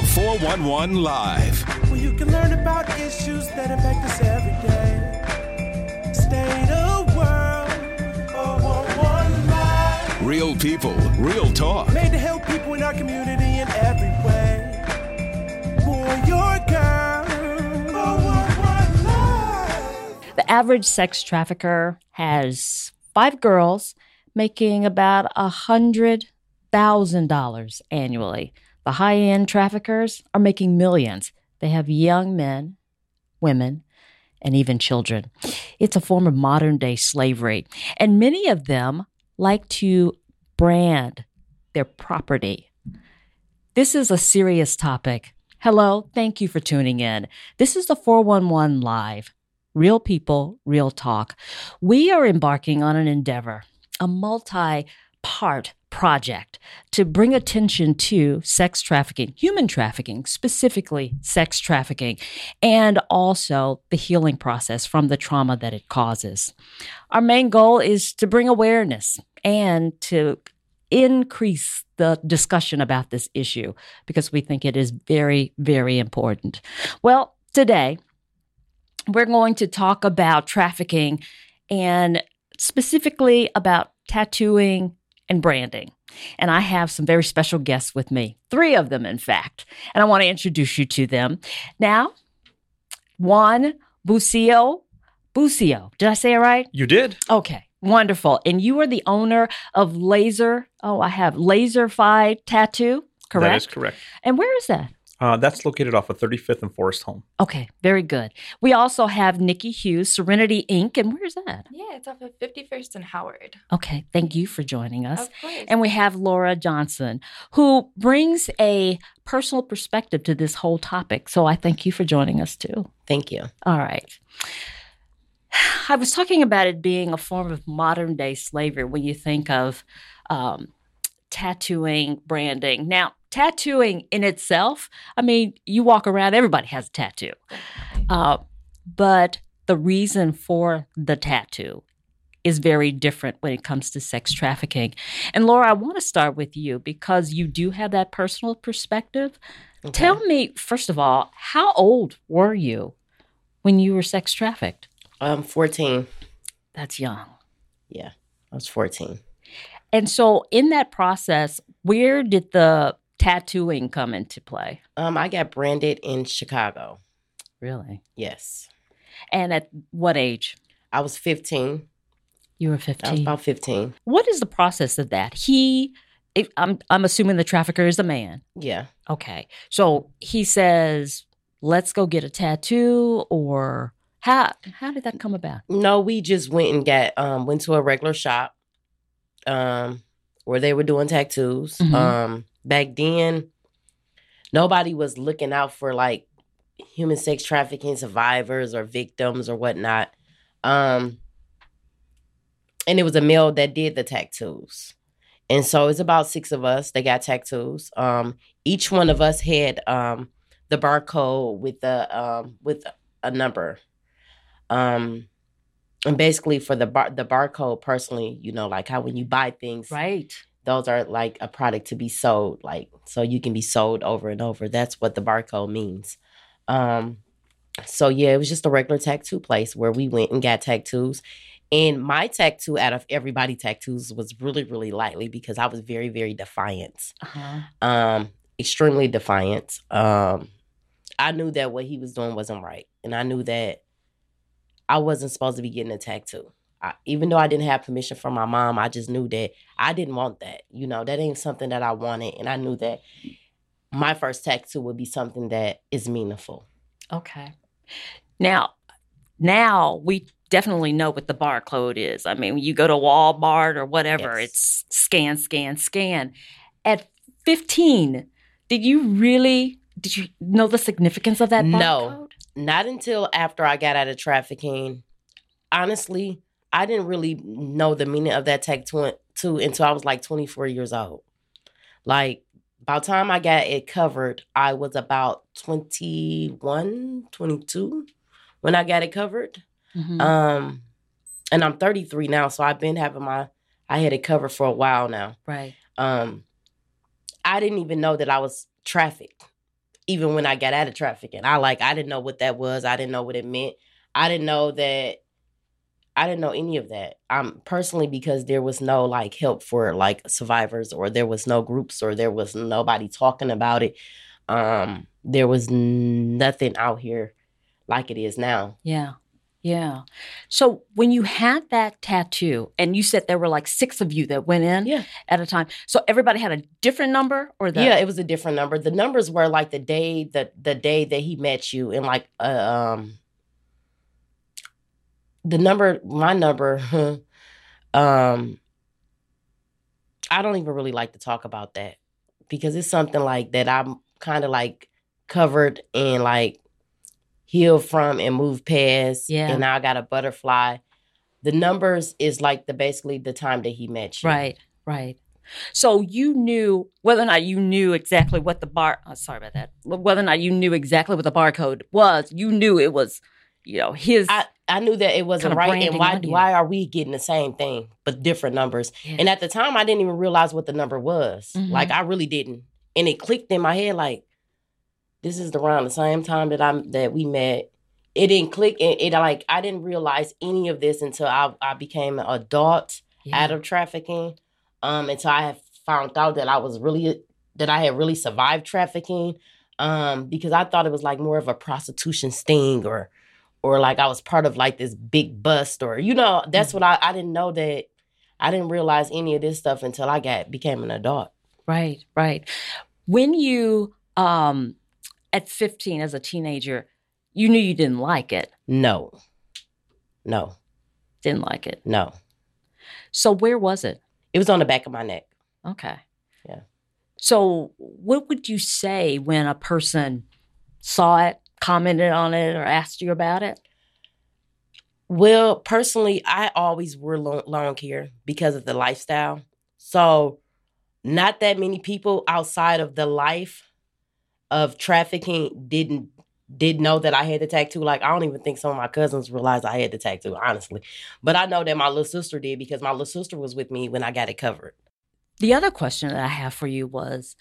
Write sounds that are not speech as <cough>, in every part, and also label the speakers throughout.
Speaker 1: The 411 Live.
Speaker 2: Where you can learn about issues that affect us every day. State of world. 411 Live.
Speaker 1: Real people, real talk.
Speaker 2: Made to help people in our community in every way. For your girl. 411 Live.
Speaker 3: The average sex trafficker has five girls making about a hundred thousand dollars annually. The high end traffickers are making millions. They have young men, women, and even children. It's a form of modern day slavery. And many of them like to brand their property. This is a serious topic. Hello, thank you for tuning in. This is the 411 Live. Real people, real talk. We are embarking on an endeavor, a multi part project to bring attention to sex trafficking, human trafficking, specifically sex trafficking, and also the healing process from the trauma that it causes. Our main goal is to bring awareness and to increase the discussion about this issue because we think it is very, very important. Well, today we're going to talk about trafficking and specifically about tattooing and branding. And I have some very special guests with me, three of them, in fact. And I want to introduce you to them. Now, Juan Bucio. Bucio. Did I say it right?
Speaker 4: You did.
Speaker 3: Okay. Wonderful. And you are the owner of Laser. Oh, I have Laserfi Tattoo, correct?
Speaker 4: That is correct.
Speaker 3: And where is that?
Speaker 4: Uh, that's located off of 35th and Forest Home.
Speaker 3: Okay, very good. We also have Nikki Hughes, Serenity Ink. And where's that?
Speaker 5: Yeah, it's off of 51st and Howard.
Speaker 3: Okay, thank you for joining us.
Speaker 5: Of course.
Speaker 3: And we have Laura Johnson, who brings a personal perspective to this whole topic. So I thank you for joining us too.
Speaker 6: Thank you.
Speaker 3: All right. I was talking about it being a form of modern day slavery when you think of um, tattooing, branding. Now, tattooing in itself, I mean, you walk around, everybody has a tattoo. Uh, but the reason for the tattoo is very different when it comes to sex trafficking. And Laura, I want to start with you because you do have that personal perspective. Tell me, first of all, how old were you when you were sex trafficked?
Speaker 6: Um, 14.
Speaker 3: That's young.
Speaker 6: Yeah, I was 14.
Speaker 3: And so, in that process, where did the tattooing come into play?
Speaker 6: Um, I got branded in Chicago.
Speaker 3: Really?
Speaker 6: Yes.
Speaker 3: And at what age?
Speaker 6: I was 15.
Speaker 3: You were
Speaker 6: I was
Speaker 3: 15.
Speaker 6: about 15.
Speaker 3: What is the process of that? He, if, I'm, I'm assuming the trafficker is a man.
Speaker 6: Yeah.
Speaker 3: Okay. So he says, let's go get a tattoo, or how, how did that come about?
Speaker 6: No, we just went and got um went to a regular shop um where they were doing tattoos.
Speaker 3: Mhm.
Speaker 6: Um back then nobody was looking out for like human sex trafficking survivors or victims or whatnot. Um and it was a male that did the tattoos. And so it's about six of us that got tattoos. Um each one of us had um the barcode with the um with a number. Um and basically for the bar the barcode personally, you know, like how when you buy things,
Speaker 3: Right.
Speaker 6: Those are like a product to be sold, like so you can be sold over and over. That's what the barcode means. Um so yeah, it was just a regular tattoo place where we went and got tattoos. And my tattoo out of everybody tattoos was really, really lightly because I was very, very defiant.
Speaker 3: Uh-huh.
Speaker 6: Um, extremely defiant. Um, I knew that what he was doing wasn't right. And I knew that I wasn't supposed to be getting a tattoo. I, even though I didn't have permission from my mom, I just knew that I didn't want that. You know, that ain't something that I wanted. And I knew that my first tattoo would be something that is meaningful.
Speaker 3: Okay. Now, now we definitely know what the barcode is. I mean, you go to Walmart or whatever,
Speaker 6: Yes.
Speaker 3: it's scan, scan, scan. At 15, did you really did you know the significance of that barcode? No.
Speaker 6: Not until after I got out of trafficking. Honestly, I didn't really know the meaning of that tattoo until I was like 24 years old. Like, by the time I got it covered, I was about 21, 22 when I got it covered.
Speaker 3: Mhm.
Speaker 6: Um, and I'm 33 now, so I've been having my, I had it covered for a while now.
Speaker 3: right.
Speaker 6: Um, I didn't even know that I was trafficked even when I got out of trafficking. I like I didn't know what that was. I didn't know what it meant. I didn't know that I didn't know any of that. Um personally because there was no like help for like survivors or there was no groups or there was nobody talking about it. Um there was nothing out here like it is now.
Speaker 3: Yeah. Yeah. So when you had that tattoo, and you said there were like six of you that went in
Speaker 6: Yeah.
Speaker 3: at a time, so everybody had a different number, or the
Speaker 6: yeah, it was a different number. The numbers were like the day the the day that he met you and like uh, um the number my number um I don't even really like to talk about that because it's something like that I'm kind of like covered and like healed from and moved past
Speaker 3: Yeah.
Speaker 6: and now I got a butterfly. The numbers is like the basically the time that he met you.
Speaker 3: right, right. So you knew whether or not you knew exactly what the bar. Oh, sorry about that. Whether or not you knew exactly what the barcode was, you knew it was, you know, his.
Speaker 6: I, I knew that it wasn't
Speaker 3: Kinda
Speaker 6: right, and why
Speaker 3: on
Speaker 6: why are we getting the same thing but different numbers?
Speaker 3: Yeah.
Speaker 6: And at the time, I didn't even realize what the number was.
Speaker 3: Mhm.
Speaker 6: Like I really didn't, and it clicked in my head like, this is around the same time that I'm that we met. It didn't click, and it like I didn't realize any of this until I I became an adult
Speaker 3: yeah.
Speaker 6: out of trafficking. Um, until I have found out that I was really that I had really survived trafficking. Um, because I thought it was like more of a prostitution sting or or like I was part of like this big bust or you know, that's what I I didn't know that I didn't realize any of this stuff until I got became an adult.
Speaker 3: Right, right. When you um at 15 as a teenager, you knew you didn't like it.
Speaker 6: No. No.
Speaker 3: Didn't like it.
Speaker 6: No.
Speaker 3: So where was it?
Speaker 6: It was on the back of my neck.
Speaker 3: Okay.
Speaker 6: Yeah.
Speaker 3: So what would you say when a person saw it, commented on it, or asked you about it?
Speaker 6: Well, personally, I always wore long, hair because of the lifestyle. So, not that many people outside of the life of trafficking didn't did know that I had the tattoo. Like I don't even think some of my cousins realized I had the tattoo, honestly. But I know that my little sister did because my little sister was with me when I got it covered.
Speaker 3: The other question that I have for you was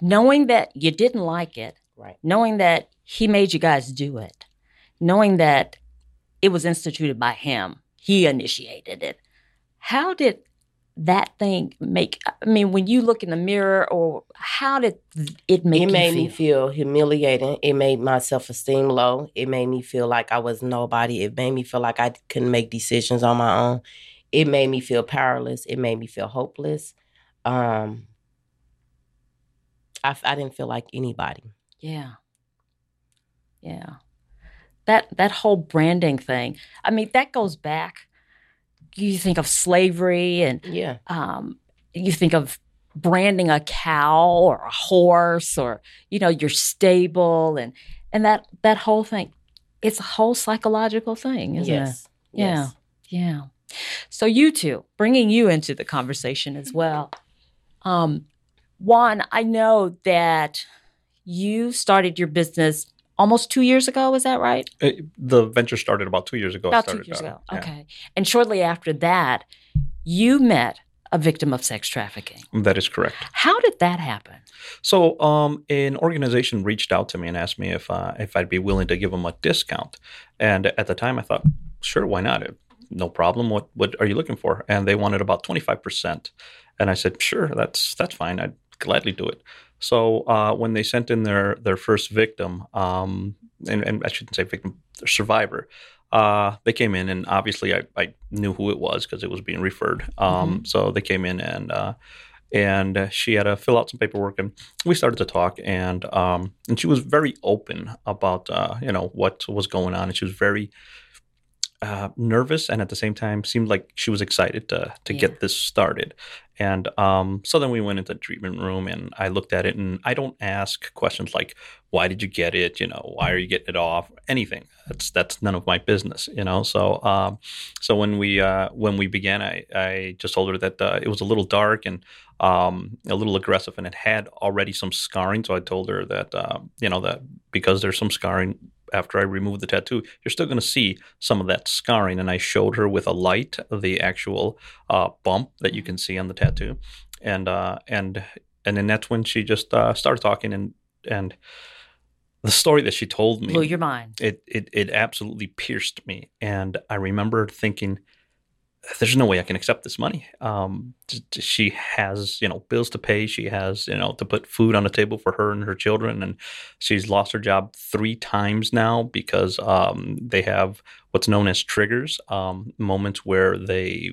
Speaker 3: knowing that you didn't like it,
Speaker 6: Right.
Speaker 3: knowing that he made you guys do it, knowing that it was instituted by him, he initiated it. How did that thing make I mean when you look in the mirror or how did it make
Speaker 6: it made
Speaker 3: feel?
Speaker 6: me feel humiliating. It made my self esteem low. It made me feel like I was nobody. It made me feel like I couldn't make decisions on my own. It made me feel powerless. It made me feel hopeless. Um, I, I didn't feel like anybody.
Speaker 3: Yeah. Yeah. That that whole branding thing. I mean, that goes back. You think of slavery and
Speaker 6: Yeah,
Speaker 3: um, you think of branding a cow or a horse or you know your stable and and that that whole thing. It's a whole psychological thing, isn't it?
Speaker 6: yes,
Speaker 3: Yeah.
Speaker 6: yes.
Speaker 3: Yeah. So you two, bringing you into the conversation as well. Um, Juan, I know that you started your business almost two years ago. Is that right?
Speaker 4: Uh, the venture started about two years ago.
Speaker 3: About two years ago.
Speaker 4: yeah.
Speaker 3: Okay. And shortly after that, you met a victim of sex trafficking.
Speaker 4: That is correct.
Speaker 3: How did that happen?
Speaker 4: So, um, an organization reached out to me and asked me if uh, if I'd be willing to give them a discount. And at the time, I thought, sure, why not? No problem. What what are you looking for? And they wanted about twenty five percent. And I said, sure, that's that's fine. I'd gladly do it. So uh, when they sent in their their first victim, um, and, and I shouldn't say victim, survivor, uh, they came in and obviously I, I knew who it was because it was being referred. Um, So they came in and uh, and she had to fill out some paperwork and we started to talk and um, and she was very open about uh, you know what was going on and she was very uh, nervous and at the same time seemed like she was excited to to
Speaker 3: Yeah.
Speaker 4: get this started. And um, so then we went into the treatment room and I looked at it and I don't ask questions like why did you get it? You know why are you getting it off? Anything. That's that's none of my business you know? So um, so when we uh, when we began I, I just told her that uh, it was a little dark and um, a little aggressive and it had already some scarring. So I told her that, uh, you know, that because there's some scarring after I removed the tattoo, you're still going to see some of that scarring. And I showed her with a light the actual uh, bump that you can see on the tattoo. And, uh, and, and then that's when she just uh, started talking and and the story that she told me
Speaker 3: Blew your mind.
Speaker 4: it, it it absolutely pierced me and i remember thinking there's no way i can accept this money. Um she has you know bills to pay. She has you know to put food on the table for her and her children and she's lost her job three times now because um they have what's known as triggers um moments where they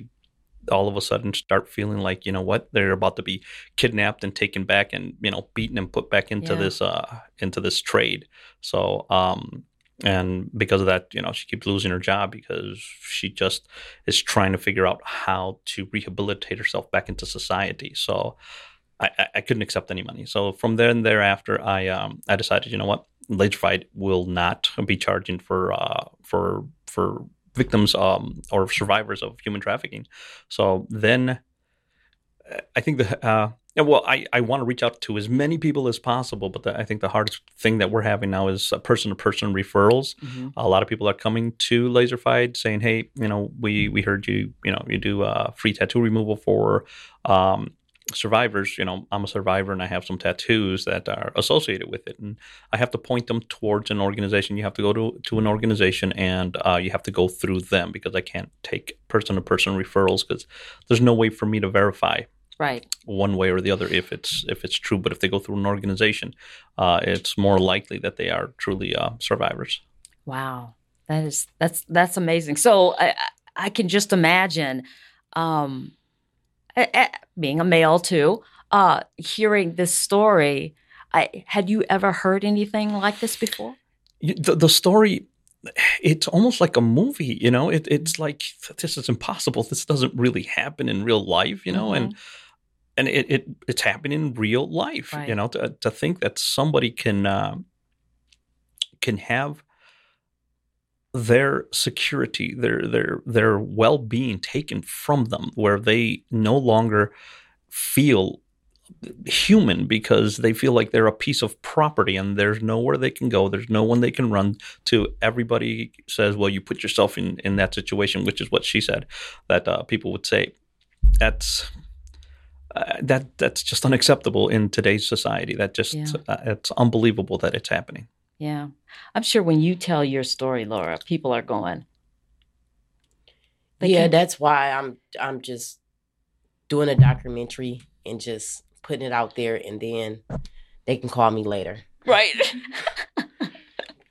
Speaker 4: all of a sudden start feeling like you know what they're about to be kidnapped and taken back and you know beaten and put back into
Speaker 3: Yeah.
Speaker 4: this uh into this trade. So um and because of that you know she keeps losing her job because she just is trying to figure out how to rehabilitate herself back into society. So i i, couldn't accept any money. So from there and thereafter i um i decided you know what? Laserfight will not be charging for uh for for victims um or survivors of human trafficking. So then uh, I think the uh, yeah, well, I, I want to reach out to as many people as possible, but the, I think the hardest thing that we're having now is person to person referrals.
Speaker 3: Mhm.
Speaker 4: A lot of people are coming to Laserfied saying, "Hey, you know, we we heard you, you know, you do uh, free tattoo removal for um, survivors. You know, I'm a survivor and I have some tattoos that are associated with it, and I have to point them towards an organization. You have to go to to an organization and uh, you have to go through them because I can't take person to person referrals because there's no way for me to verify
Speaker 3: Right.
Speaker 4: one way or the other if it's if it's true. But if they go through an organization, uh, it's more likely that they are truly uh, survivors.
Speaker 3: Wow, that is that's that's amazing. So I I- can just imagine, um, being a male too, uh, hearing this story. I had you ever heard anything like this before?
Speaker 4: The, the story, it's almost like a movie. You know, it, it's like this is impossible. This doesn't really happen in real life. You know, and and it, it it's happening in real life.
Speaker 3: Right.
Speaker 4: You know, to to think that somebody can uh, can have their security, their their their well being taken from them, where they no longer feel human because they feel like they're a piece of property and there's nowhere they can go there's no one they can run to everybody says well you put yourself in in that situation which is what she said that uh, people would say that's uh, that that's just unacceptable in today's society that just
Speaker 3: Yeah.
Speaker 4: uh, it's unbelievable that it's happening
Speaker 3: Yeah, I'm sure when you tell your story, Laura, people are going. They
Speaker 6: yeah,
Speaker 3: can-
Speaker 6: that's why I'm I'm just doing a documentary and just putting it out there, and then they can call me later
Speaker 3: Right. <laughs>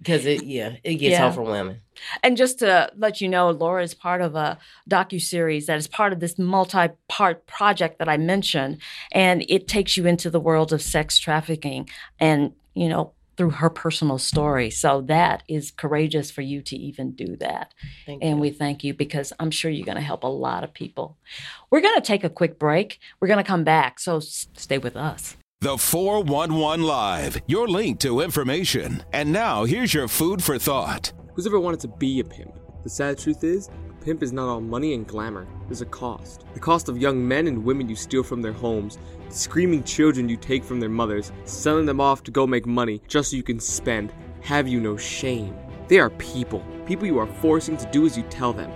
Speaker 6: because it yeah it gets
Speaker 3: Yeah.
Speaker 6: overwhelming.
Speaker 3: And just to let you know, Laura is part of a docu series that is part of this multi-part project that I mentioned, and it takes you into the world of sex trafficking, and you know through her personal story. So that is courageous for you to even do that,
Speaker 6: Thank
Speaker 3: and
Speaker 6: you.
Speaker 3: we thank you because I'm sure you're going to help a lot of people. We're going to take a quick break. We're going to come back, so s- stay with us.
Speaker 1: The 411 Live, your link to information. And now here's your food for thought.
Speaker 7: Who's ever wanted to be a pimp? The sad truth is, a pimp is not all money and glamour. There's a cost. The cost of young men and women you steal from their homes, screaming children you take from their mothers, selling them off to go make money just so you can spend. Have you no shame? They are people. People you are forcing to do as you tell them.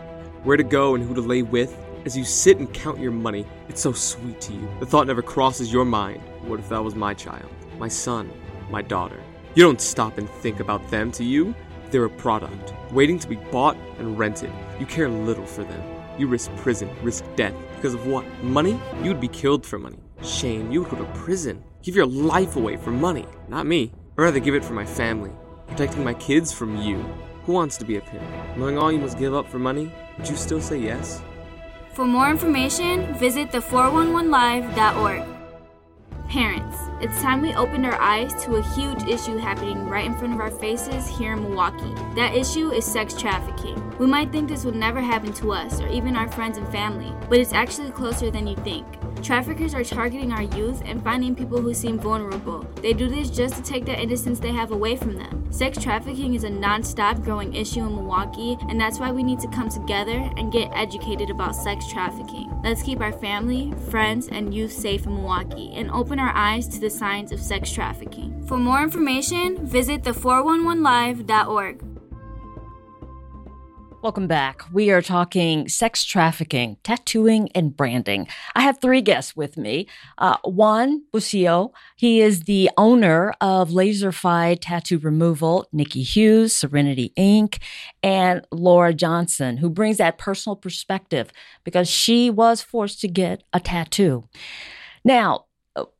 Speaker 7: Where to go and who to lay with. As you sit and count your money, it's so sweet to you. The thought never crosses your mind. What if that was my child? My son? My daughter? You don't stop and think about them to you. They're a product, waiting to be bought and rented. You care little for them. You risk prison, risk death. Because of what? Money? You would be killed for money. Shame, you would go to prison. Give your life away for money. Not me. I'd rather give it for my family. Protecting my kids from you. Who wants to be a pimp? Knowing all you must give up for money, would you still say yes?
Speaker 8: For more information, visit the411live.org. Parents, it's time we opened our eyes to a huge issue happening right in front of our faces here in Milwaukee. That issue is sex trafficking. We might think this would never happen to us or even our friends and family, but it's actually closer than you think. Traffickers are targeting our youth and finding people who seem vulnerable. They do this just to take the innocence they have away from them. Sex trafficking is a non stop growing issue in Milwaukee, and that's why we need to come together and get educated about sex trafficking. Let's keep our family, friends, and youth safe in Milwaukee and open our eyes to the signs of sex trafficking. For more information, visit the411live.org.
Speaker 3: Welcome back. We are talking sex trafficking, tattooing, and branding. I have three guests with me. Uh, Juan Bucio, he is the owner of Laserfied Tattoo Removal, Nikki Hughes, Serenity Ink., and Laura Johnson, who brings that personal perspective because she was forced to get a tattoo. Now,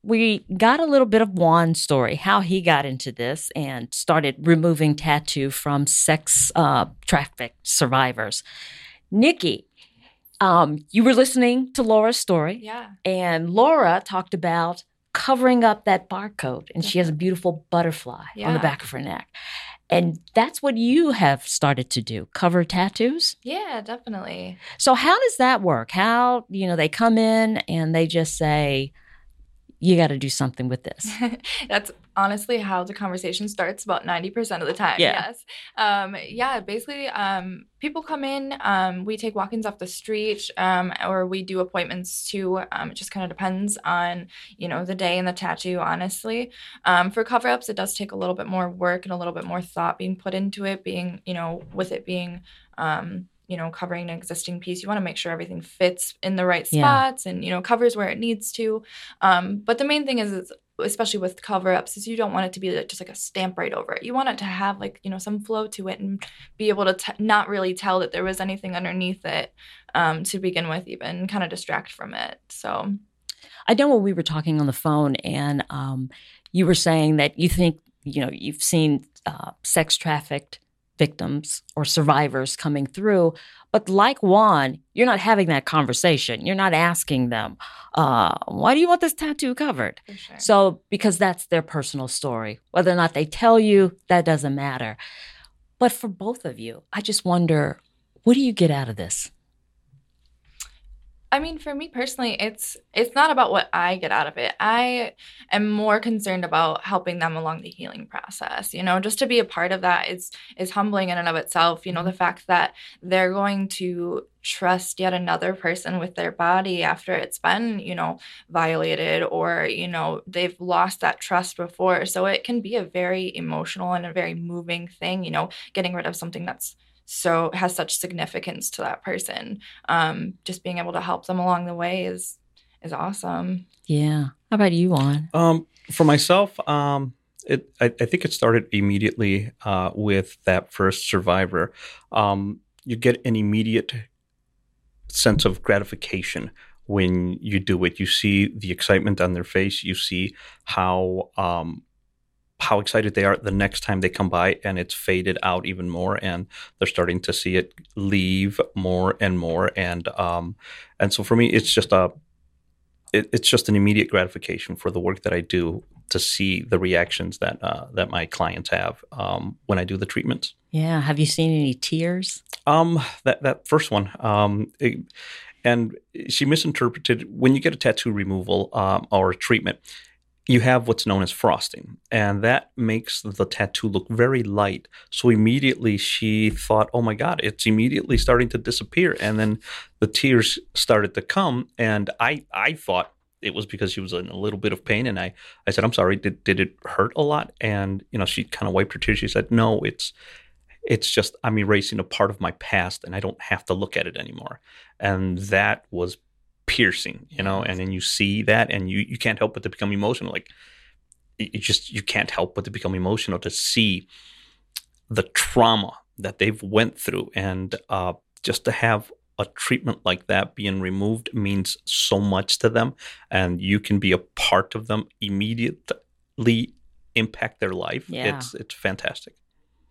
Speaker 3: we got a little bit of Juan's story, how he got into this and started removing tattoo from sex uh, trafficked survivors. Nikki, um, you were listening to Laura's story,
Speaker 5: Yeah.
Speaker 3: and Laura talked about covering up that barcode, and she has a beautiful butterfly on the back of her neck. And that's what you have started to do cover tattoos.
Speaker 5: Yeah, definitely.
Speaker 3: So, how does that work? How, you know, they come in and they just say, you got to do something with this. <laughs>
Speaker 5: That's honestly how the conversation starts about 90% of the time.
Speaker 3: Yeah.
Speaker 5: Yes. Um, yeah, basically, um, people come in, um, we take walk ins off the street, um, or we do appointments too. Um, it just kind of depends on, you know, the day and the tattoo, honestly. Um, for cover ups, it does take a little bit more work and a little bit more thought being put into it, being, you know, with it being, um, you know, covering an existing piece, you want to make sure everything fits in the right
Speaker 3: Yeah.
Speaker 5: spots and, you know, covers where it needs to. Um, but the main thing is, is especially with cover ups is you don't want it to be like, just like a stamp right over it you want it to have like you know some flow to it and be able to t- not really tell that there was anything underneath it um, to begin with even kind of distract from it so
Speaker 3: I know when we were talking on the phone, and um, you were saying that you think you know you've seen uh, sex trafficked victims or survivors coming through, but like Juan, you're not having that conversation. You're not asking them, uh, "Why do you want this tattoo covered?"
Speaker 5: sure
Speaker 3: So because that's their personal story, whether or not they tell you, that doesn't matter. But for both of you, I just wonder, what do you get out of this?
Speaker 5: I mean, for me personally, it's it's not about what I get out of it. I am more concerned about helping them along the healing process. You know, just to be a part of that is is humbling in and of itself. You know, the mm-hmm. fact that they're going to trust yet another person with their body after it's been, you know, violated or, you know, they've lost that trust before. So it can be a very emotional and a very moving thing, you know, getting rid of something that's so has such significance to that person um, just being able to help them along the way is is awesome.
Speaker 3: Yeah. How about you, Juan?
Speaker 4: Um, for myself, um, it I, I think it started immediately uh, with that first survivor. Um, you get an immediate sense of gratification when you do it. You see the excitement on their face. You see how um, how excited they are the next time they come by, and it's faded out even more, and they're starting to see it leave more and more, and um, and so for me, it's just a it, it's just an immediate gratification for the work that I do to see the reactions that uh, that my clients have um, when I do the treatments.
Speaker 3: Yeah. Have you seen any tears?
Speaker 4: Um, that that first one, um, it- and she misinterpreted when you get a tattoo removal um, or treatment. You have what's known as frosting, and that makes the tattoo look very light. So immediately she thought, "Oh my God, it's immediately starting to disappear." And then the tears started to come, and I I thought it was because she was in a little bit of pain, and I I said, "I'm sorry, did did it hurt a lot?" And you know, she kind of wiped her tears. She said, "No, it's it's just I'm erasing a part of my past and I don't have to look at it anymore. And that was piercing, you know, and then you see that and you, you can't help but to become emotional. Like it it just you can't help but to become emotional to see the trauma that they've went through and uh, just to have a treatment like that being removed means so much to them and you can be a part of them immediately impact their life
Speaker 3: Yeah.
Speaker 4: it's it's fantastic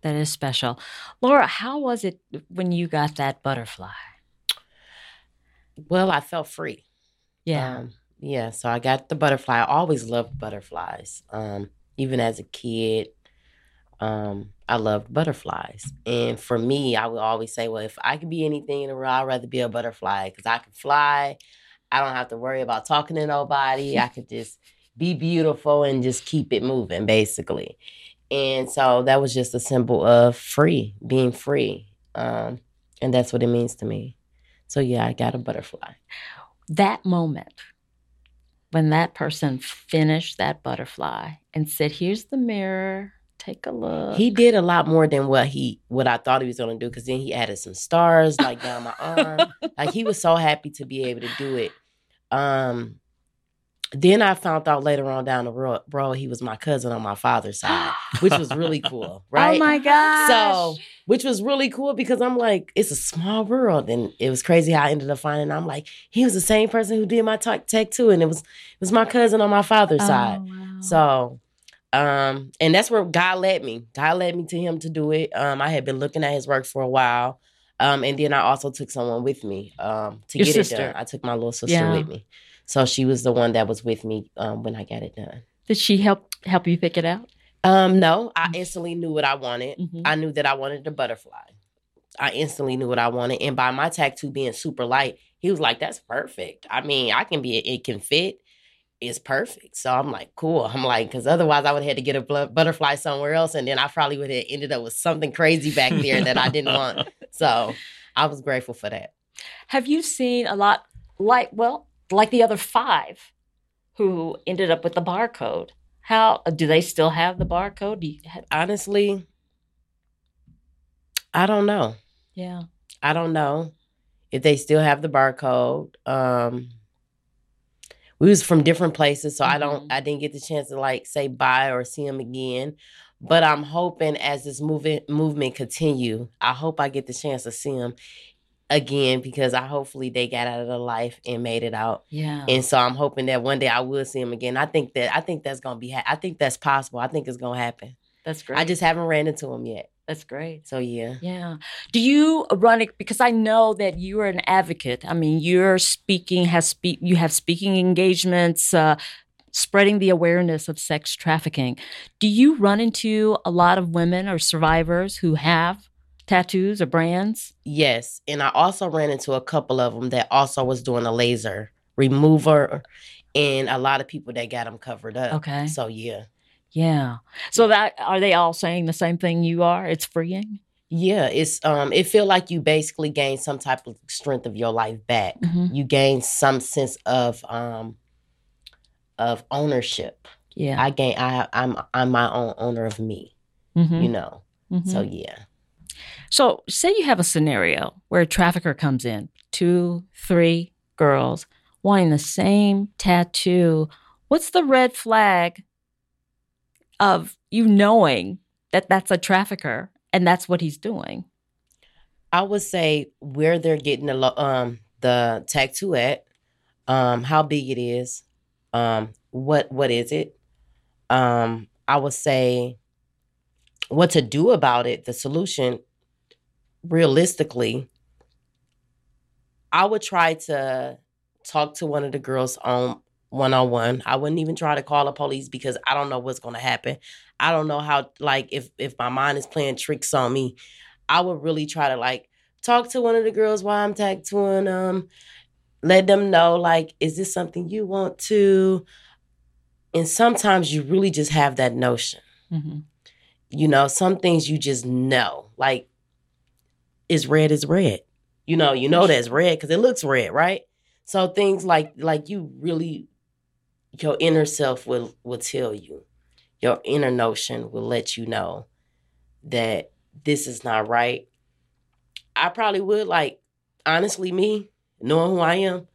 Speaker 3: That is special. Laura, how was it when you got that butterfly?
Speaker 6: Well, I felt free.
Speaker 3: Yeah.
Speaker 6: Um, yeah. So I got the butterfly. I always loved butterflies. Um, even as a kid, um, I loved butterflies. And for me, I would always say, well, if I could be anything in the world, I'd rather be a butterfly because I can fly. I don't have to worry about talking to nobody. I could just be beautiful and just keep it moving, basically. And so that was just a symbol of free, being free. Um, and that's what it means to me. So yeah, I got a butterfly.
Speaker 3: that moment when that person finished that butterfly and said, Here's the mirror, take a look.
Speaker 6: He did a lot more than what he what I thought he was gonna do because then he added some stars like down my arm. <laughs> like he was so happy to be able to do it. Um then I found out later on down the road, bro, he was my cousin on my father's <gasps> side, which was really cool, <laughs> right?
Speaker 3: Oh my gosh.
Speaker 6: So, which was really cool because I'm like, it's a small world, and it was crazy how I ended up finding. I'm like, he was the same person who did my tech tech too, and it was it was my cousin on my father's side.
Speaker 3: Oh, wow.
Speaker 6: So, um, and that's where God led me. God led me to him to do it. Um, I had been looking at his work for a while. Um, and then I also took someone with me um, to
Speaker 3: Your
Speaker 6: get
Speaker 3: sister.
Speaker 6: it done. I took my little sister
Speaker 3: Yeah.
Speaker 6: with me, so she was the one that was with me um, when I got it done.
Speaker 3: Did she help help you pick it out?
Speaker 6: Um, no, I instantly knew what I wanted.
Speaker 3: Mhm.
Speaker 6: I knew that I wanted the butterfly. I instantly knew what I wanted, and by my tattoo being super light, he was like, "That's perfect." I mean, I can be, it can fit. It's perfect. So I'm like, cool. I'm like, because otherwise I would have had to get a butterfly somewhere else, and then I probably would have ended up with something crazy back there that I didn't want. <laughs> So I was grateful for that.
Speaker 3: Have you seen a lot like well, like the other five who ended up with the barcode? How do they still have the barcode? Have,
Speaker 6: Honestly, I don't know.
Speaker 3: yeah.
Speaker 6: I don't know if they still have the barcode. Um we was from different places, so I don't
Speaker 3: Mhm.
Speaker 6: I didn't get the chance to like say bye or see them again. But I'm hoping as this movement movement continue, I hope I get the chance to see them again because I hopefully they got out of the life and made it out.
Speaker 3: Yeah.
Speaker 6: And so I'm hoping that one day I will see them again. I think that I think that's gonna be. Ha- I think that's possible. I think it's gonna happen.
Speaker 3: That's great.
Speaker 6: I just haven't ran into them yet.
Speaker 3: That's great.
Speaker 6: So yeah.
Speaker 3: Yeah. Do you run it because I know that you are an advocate. I mean, you're speaking has speak you have speaking engagements uh spreading the awareness of sex trafficking. Do you run into a lot of women or survivors who have tattoos or brands?
Speaker 6: Yes, and I also ran into a couple of them that also was doing a laser remover, and a lot of people that got them covered up.
Speaker 3: Okay.
Speaker 6: So yeah,
Speaker 3: Yeah. So that are they all saying the same thing you are? It's freeing?
Speaker 6: yeah, it's um, it feel like you basically gain some type of strength of your life back.
Speaker 3: Mhm.
Speaker 6: You gain some sense of um, of ownership.
Speaker 3: Yeah.
Speaker 6: I gain. I I'm I'm my own owner of me.
Speaker 3: Mhm.
Speaker 6: You know.
Speaker 3: Mhm.
Speaker 6: So yeah.
Speaker 3: So, say you have a scenario where a trafficker comes in, two, three girls wanting the same tattoo. What's the red flag of you knowing that that's a trafficker and that's what he's doing?
Speaker 6: I would say where they're getting the um the tattoo at, um, how big it is, um, what what is it? Um, I would say what to do about it. The solution, realistically, I would try to talk to one of the girls on one on one. I wouldn't even try to call the police because I don't know what's going to happen. I don't know how like if if my mind is playing tricks on me. I would really try to like talk to one of the girls while I'm tattooing them, let them know like, is this something you want to? And sometimes you really just have that notion.
Speaker 3: Mm-hmm.
Speaker 6: You know, some things you just know, like, is red is red. You know, you know that's red because it looks red, right? So things like like you really, your inner self will will tell you, your inner notion will let you know that this is not right. I probably would like honestly me knowing who I am,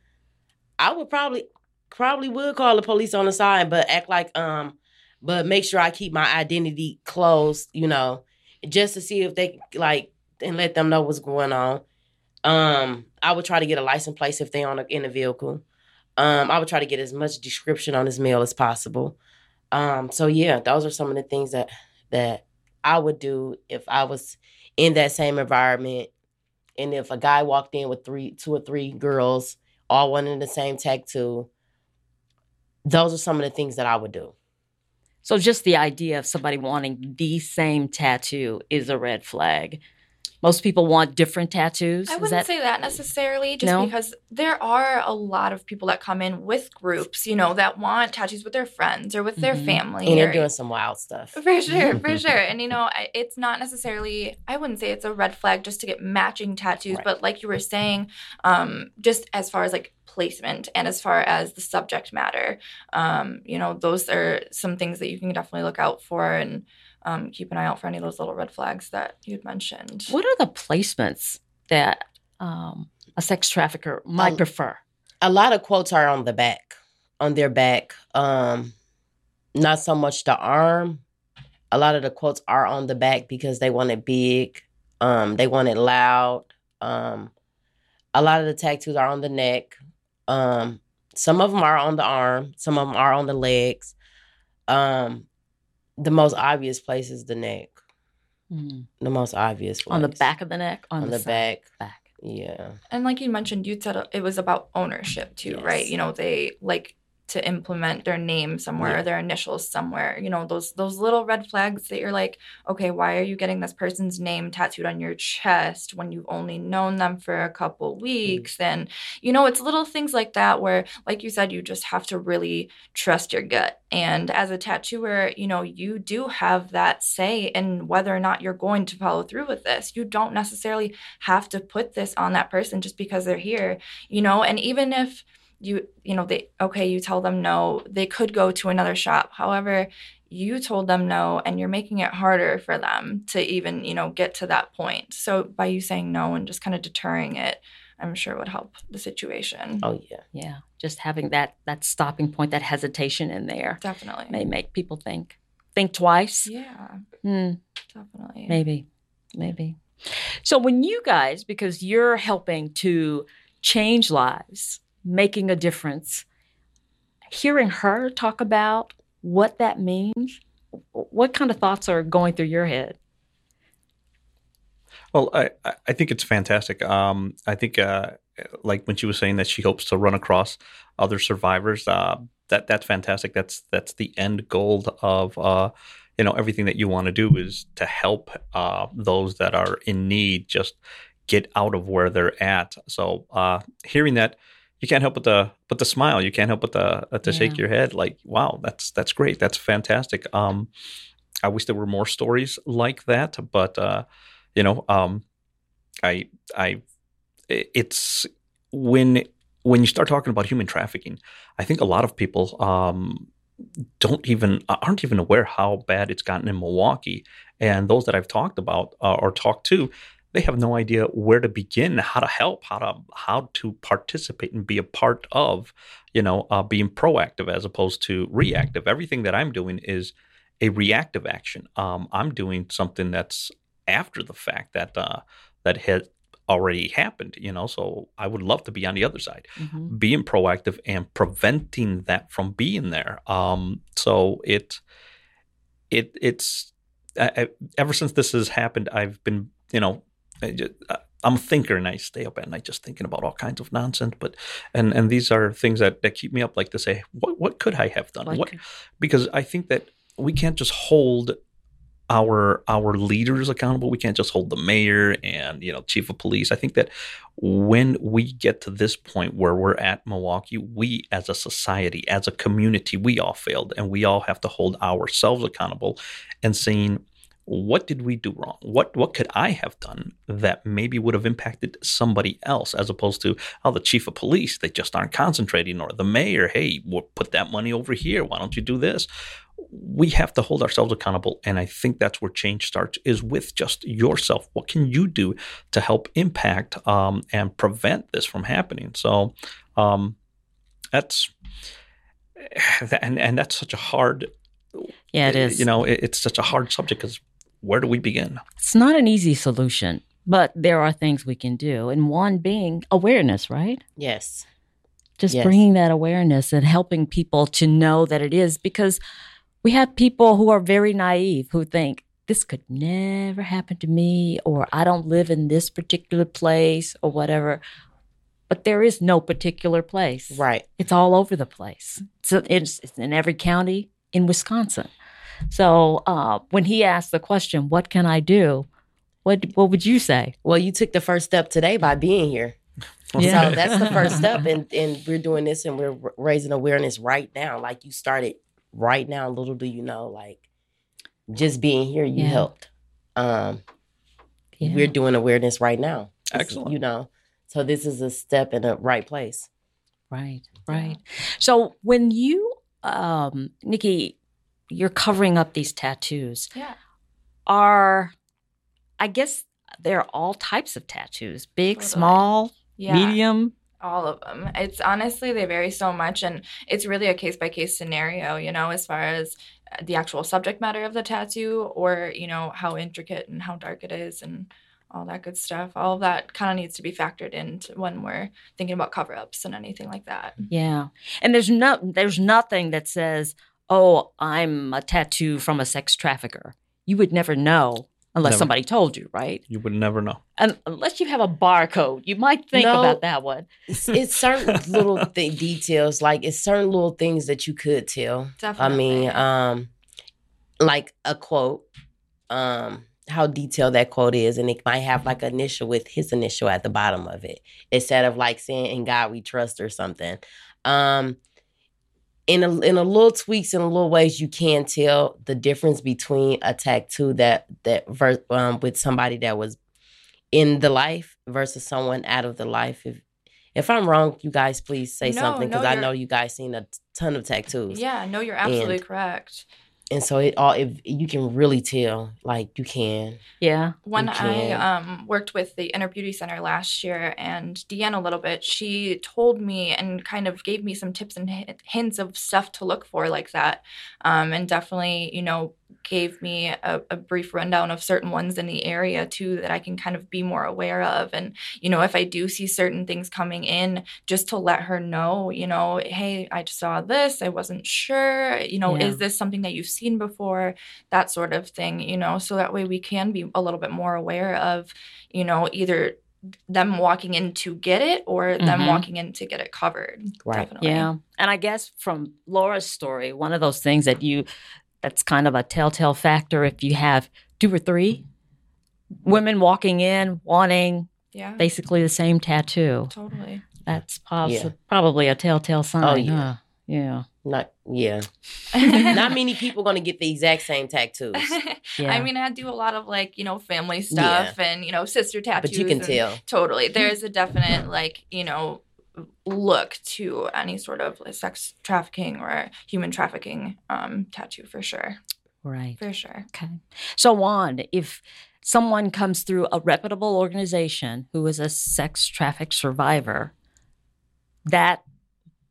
Speaker 6: I would probably probably would call the police on the side, but act like um, but make sure I keep my identity closed, you know, just to see if they like and let them know what's going on. Um, I would try to get a license plate if they on a, in a vehicle. Um, I would try to get as much description on his male as possible. Um, so yeah, those are some of the things that that I would do if I was in that same environment. And if a guy walked in with three, two or three girls, all wanting the same tattoo, those are some of the things that I would do.
Speaker 3: So, just the idea of somebody wanting the same tattoo is a red flag. Most people want different tattoos.
Speaker 5: I
Speaker 3: Is
Speaker 5: wouldn't
Speaker 3: that-
Speaker 5: say that necessarily, just
Speaker 3: No?
Speaker 5: because there are a lot of people that come in with groups, you know, that want tattoos with their friends or with their
Speaker 3: Mhm.
Speaker 5: family.
Speaker 6: And they're
Speaker 5: or-
Speaker 6: doing some wild stuff.
Speaker 5: For sure, for <laughs> sure. And you know, it's not necessarily, I wouldn't say it's a red flag just to get matching tattoos,
Speaker 6: Right.
Speaker 5: but like you were saying, um, just as far as like placement and as far as the subject matter, um, you know, those are some things that you can definitely look out for. And um, keep an eye out for any of those little red flags that you'd mentioned.
Speaker 3: What are the placements that um, a sex trafficker might
Speaker 6: Um,
Speaker 3: prefer?
Speaker 6: a lot of quotes are on the back, on their back. Um, not so much the arm. A lot of the quotes are on the back because they want it big. Um, they want it loud. Um, a lot of the tattoos are on the neck. Um, some of them are on the arm. Some of them are on the legs. Um, the most obvious place is the neck.
Speaker 3: Mm.
Speaker 6: The most obvious
Speaker 3: On the back of the neck, on,
Speaker 6: On
Speaker 3: the,
Speaker 6: the back.
Speaker 3: back.
Speaker 6: Yeah.
Speaker 5: And like you mentioned, you said it was about ownership too, right? You know, they like to implement their name somewhere,
Speaker 6: Yeah.
Speaker 5: or their initials somewhere. You know, those those little red flags that you're like, okay, why are you getting this person's name tattooed on your chest when you've only known them for a couple mm. weeks? And you know, it's little things like that where, like you said, you just have to really trust your gut. And as a tattooer, you know, you do have that say in whether or not you're going to follow through with this. You don't necessarily have to put this on that person just because they're here, you know, and even if you you know they okay you tell them no they could go to another shop however you told them no and you're making it harder for them to even you know get to that point so by you saying no and just kind of deterring it i'm sure would help the situation
Speaker 6: Oh yeah.
Speaker 3: Yeah, just having that that stopping point, that hesitation in there
Speaker 5: definitely
Speaker 3: may make people think think twice.
Speaker 5: yeah
Speaker 3: Hmm.
Speaker 5: definitely
Speaker 3: Maybe, maybe. So when you guys, because you're helping to change lives, making a difference, hearing her talk about what that means, what kind of thoughts are going through your head?
Speaker 4: Well, I, I- think it's fantastic. Um, I think, uh, like when she was saying that she hopes to run across other survivors, uh, that that's fantastic. That's that's the end goal of uh, you know everything that you want to do is to help uh, those that are in need just get out of where they're at. So uh, hearing that, you can't help but the but the smile. You can't help but the uh, to shake your head like, wow, that's that's great. That's fantastic. Um, I wish there were more stories like that, but uh, you know, um, I I i- it's when when you start talking about human trafficking, I think a lot of people um, don't even aren't even aware how bad it's gotten in Milwaukee, and those that I've talked about uh, or talked to, they have no idea where to begin, how to help, how to how to participate and be a part of, you know, uh, being proactive as opposed to reactive. Everything that I'm doing is a reactive action. Um, I'm doing something that's after the fact that uh, that had already happened. You know, so I would love to be on the other side
Speaker 3: Mhm.
Speaker 4: being proactive and preventing that from being there. Um, so it it it's I, I, ever since this has happened, I've been you know I just, I'm a thinker and I stay up at night just thinking about all kinds of nonsense. But and and these are things that that keep me up, like to say what what could I have done?
Speaker 3: What
Speaker 4: What because I think that we can't just hold our our leaders accountable. We can't just hold the mayor and you know chief of police. I think that when we get to this point where we're at Milwaukee, we as a society, as a community, we all failed, and we all have to hold ourselves accountable and saying. What did we do wrong? What what could I have done that maybe would have impacted somebody else, as opposed to oh the chief of police they just aren't concentrating, or the mayor hey we'll put that money over here why don't you do this? we have to hold ourselves accountable and i think that's where change starts is with just yourself what can you do to help impact um, and prevent this from happening so um, that's <sighs> and and that's such a hard
Speaker 3: Yeah, it is.
Speaker 4: you know it, it's such a hard subject because where do we begin
Speaker 3: it's not an easy solution, but there are things we can do. And one being awareness, right?
Speaker 6: Yes.
Speaker 3: just
Speaker 6: Yes.
Speaker 3: bringing that awareness and helping people to know that it is because we have people who are very naive who think this could never happen to me or I don't live in this particular place or whatever. But there is no particular place.
Speaker 6: Right.
Speaker 3: It's all over the place. So it's, it's in every county in Wisconsin. So uh, when he asked the question, "What can I do?" What what would you say?
Speaker 6: Well, you took the first step today by being here. <laughs>
Speaker 3: Yeah.
Speaker 6: So that's the first step, and and we're doing this, and we're raising awareness right now. Like you started right now. Little do you know, like just being here, you
Speaker 3: Yeah.
Speaker 6: helped. Um,
Speaker 3: Yeah.
Speaker 6: we're doing awareness right now. This-
Speaker 4: Excellent.
Speaker 6: You know, so this is a step in the right place.
Speaker 3: Right, right. So when you, um, Nikki, you're covering up these tattoos.
Speaker 5: Yeah.
Speaker 3: are, I guess, there are all types of tattoos big,
Speaker 5: Totally.
Speaker 3: small,
Speaker 5: Yeah.
Speaker 3: medium.
Speaker 5: all of them. It's honestly they vary so much, and it's really a case by case scenario. You know, as far as uh, the actual subject matter of the tattoo, or you know how intricate and how dark it is, and all that good stuff. All of that kind of needs to be factored into when we're thinking about cover ups and anything like that.
Speaker 3: Yeah. And there's no there's nothing that says, "Oh, I'm a tattoo from a sex trafficker." You would never know unless
Speaker 4: Never.
Speaker 3: somebody told you, right?
Speaker 4: You would never know.
Speaker 3: And unless you have a barcode, you might think
Speaker 6: No.
Speaker 3: about that one. <laughs>
Speaker 6: It's, it's certain little <laughs> th- details, like it's certain little things that you could tell.
Speaker 5: Definitely.
Speaker 6: I mean, um, like a quote, um, how detailed that quote is, and it might have like an initial with his initial at the bottom of it, instead of like saying "In God We Trust" or something. Um, in a in a little tweaks in a little ways, you can tell the difference between a tattoo that that ver- um, with somebody that was in the life versus someone out of the life. If if I'm wrong, you guys please say
Speaker 5: No,
Speaker 6: something because
Speaker 5: no,
Speaker 6: I know you guys seen a ton of tattoos
Speaker 5: yeah, no, you're absolutely
Speaker 6: And-
Speaker 5: correct.
Speaker 6: And so it all if you can really tell like you can
Speaker 3: Yeah.
Speaker 5: when
Speaker 6: You
Speaker 5: I um, worked with the Inner Beauty Center last year and Deanne a little bit, she told me and kind of gave me some tips and hi- hints of stuff to look for like that. Um, and definitely, you know, gave me a, a brief rundown of certain ones in the area too that I can kind of be more aware of. And, you know, if I do see certain things coming in, just to let her know, you know, hey, I saw this. I wasn't sure. You know,
Speaker 3: Yeah.
Speaker 5: is this something that you've seen before? that sort of thing, you know, so that way we can be a little bit more aware of, you know, either them walking in to get it or them
Speaker 3: Mhm.
Speaker 5: walking in to get it covered.
Speaker 6: Right.
Speaker 5: Definitely.
Speaker 3: Yeah. And I guess from Laura's story, one of those things that you that's kind of a telltale factor if you have two or three women walking in wanting
Speaker 5: Yeah.
Speaker 3: basically the same tattoo.
Speaker 5: totally.
Speaker 3: That's poss-
Speaker 6: Yeah.
Speaker 3: probably a telltale sign.
Speaker 6: Oh yeah.
Speaker 3: huh? Yeah.
Speaker 6: not yeah <laughs> not many people gonna get the exact same tattoos <laughs>
Speaker 3: Yeah.
Speaker 5: I mean, I do a lot of like, you know, family stuff and, you know, sister tattoos.
Speaker 6: but you can tell
Speaker 5: Totally. There's a definite, like, you know, look to any sort of like, sex trafficking or human trafficking um, tattoo for sure.
Speaker 3: right.
Speaker 5: For sure.
Speaker 3: Okay. So, Juan, if someone comes through a reputable organization who is a sex traffic survivor, that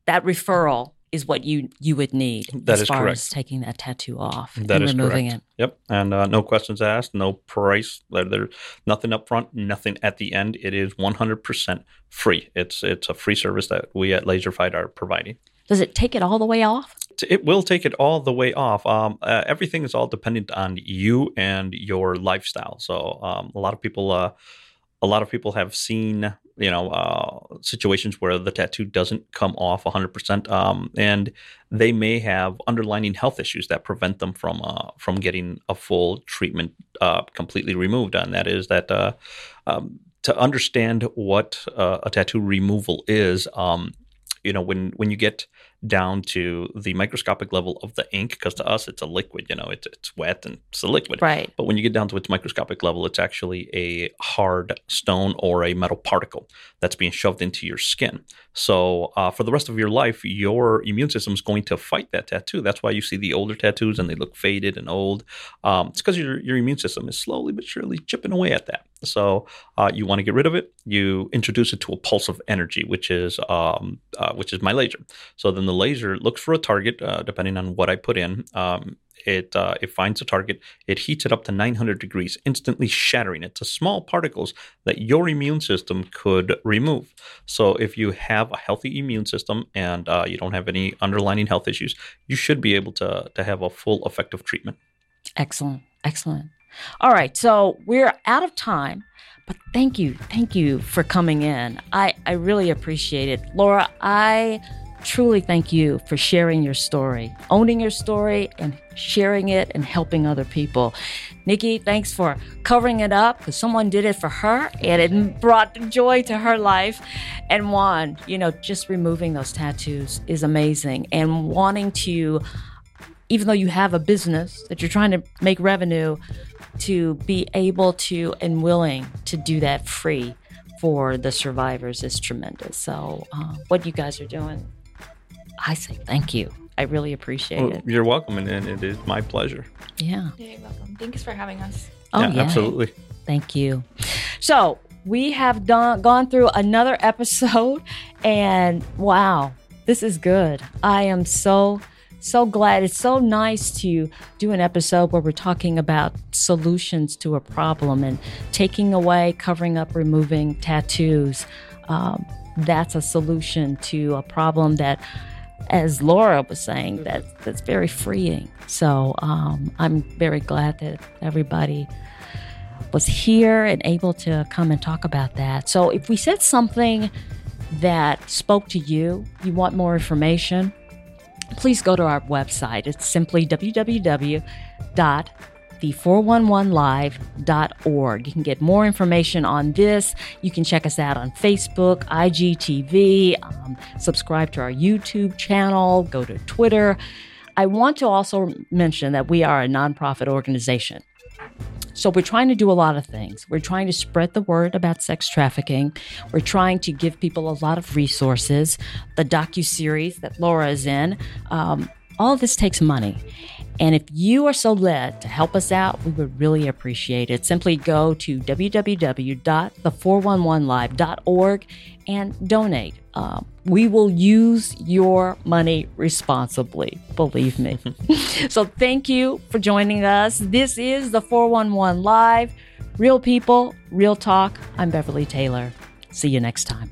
Speaker 3: that referral is what you you would need
Speaker 4: That
Speaker 3: as
Speaker 4: is
Speaker 3: far
Speaker 4: correct.
Speaker 3: as taking that tattoo off
Speaker 4: That
Speaker 3: and
Speaker 4: is
Speaker 3: removing
Speaker 4: correct.
Speaker 3: it.
Speaker 4: Yep, and uh, no questions asked, no price. There, there, nothing up front, nothing at the end. It is one hundred percent free. It's it's a free service that we at Laserfight are providing.
Speaker 3: Does it take it all the way off?
Speaker 4: It will take it all the way off. Um, uh, everything is all dependent on you and your lifestyle. So um, a lot of people, uh, a lot of people have seen, you know, uh, situations where the tattoo doesn't come off 100%, um, and they may have underlying health issues that prevent them from uh, from getting a full treatment uh, completely removed. And that is that uh, um, to understand what uh, a tattoo removal is. Um, you know, when when you get down to the microscopic level of the ink, because to us it's a liquid, you know, it's it's wet and it's a liquid.
Speaker 3: Right.
Speaker 4: But when you get down to its microscopic level, it's actually a hard stone or a metal particle that's being shoved into your skin. So uh, for the rest of your life, your immune system is going to fight that tattoo. That's why you see the older tattoos and they look faded and old. Um, it's because your your immune system is slowly but surely chipping away at that. So uh, you want to get rid of it. You introduce it to a pulse of energy, which is um, uh, which is my laser. So then the laser looks for a target, uh, depending on what I put in. Um, it uh, it finds a target. It heats it up to 900 degrees, instantly shattering it to small particles that your immune system could remove. So if you have a healthy immune system and uh, you don't have any underlying health issues, you should be able to to have a full effective treatment.
Speaker 3: Excellent. Excellent. All right. So we're out of time, but thank you. Thank you for coming in. I, I really appreciate it. Laura, I truly thank you for sharing your story, owning your story, and sharing it and helping other people. Nikki, thanks for covering it up because someone did it for her and it brought joy to her life. And Juan, you know, just removing those tattoos is amazing and wanting to even though you have a business that you're trying to make revenue, to be able to and willing to do that free for the survivors is tremendous. So, uh, what you guys are doing, I say thank you. I really appreciate
Speaker 4: Well,
Speaker 3: it.
Speaker 4: you're welcome, and, and it is my pleasure.
Speaker 3: Yeah.
Speaker 5: Yeah, you're welcome. Thanks for having us.
Speaker 3: Oh,
Speaker 4: yeah,
Speaker 3: yeah.
Speaker 4: absolutely.
Speaker 3: Thank you. So we have done gone through another <laughs> episode, and wow, this is good. I am so so glad. It's so nice to do an episode where we're talking about solutions to a problem and taking away, covering up, removing tattoos. Um, that's a solution to a problem that, as Laura was saying, that that's very freeing. So um, I'm very glad that everybody was here and able to come and talk about that. So if we said something that spoke to you, you want more information, please go to our website. It's simply www.the411live.org. You can get more information on this. You can check us out on Facebook, IGTV, um, subscribe to our YouTube channel, go to Twitter. I want to also mention that we are a nonprofit organization. So we're trying to do a lot of things. We're trying to spread the word about sex trafficking. We're trying to give people a lot of resources. The docu series that Laura is in, um, all of this takes money. And if you are so led to help us out, we would really appreciate it. Simply go to www.the411live.org and donate. Um, we will use your money responsibly, believe me. <laughs> so thank you for joining us. This is the 411 Live. Real people, real talk. I'm Beverly Taylor. See you next time.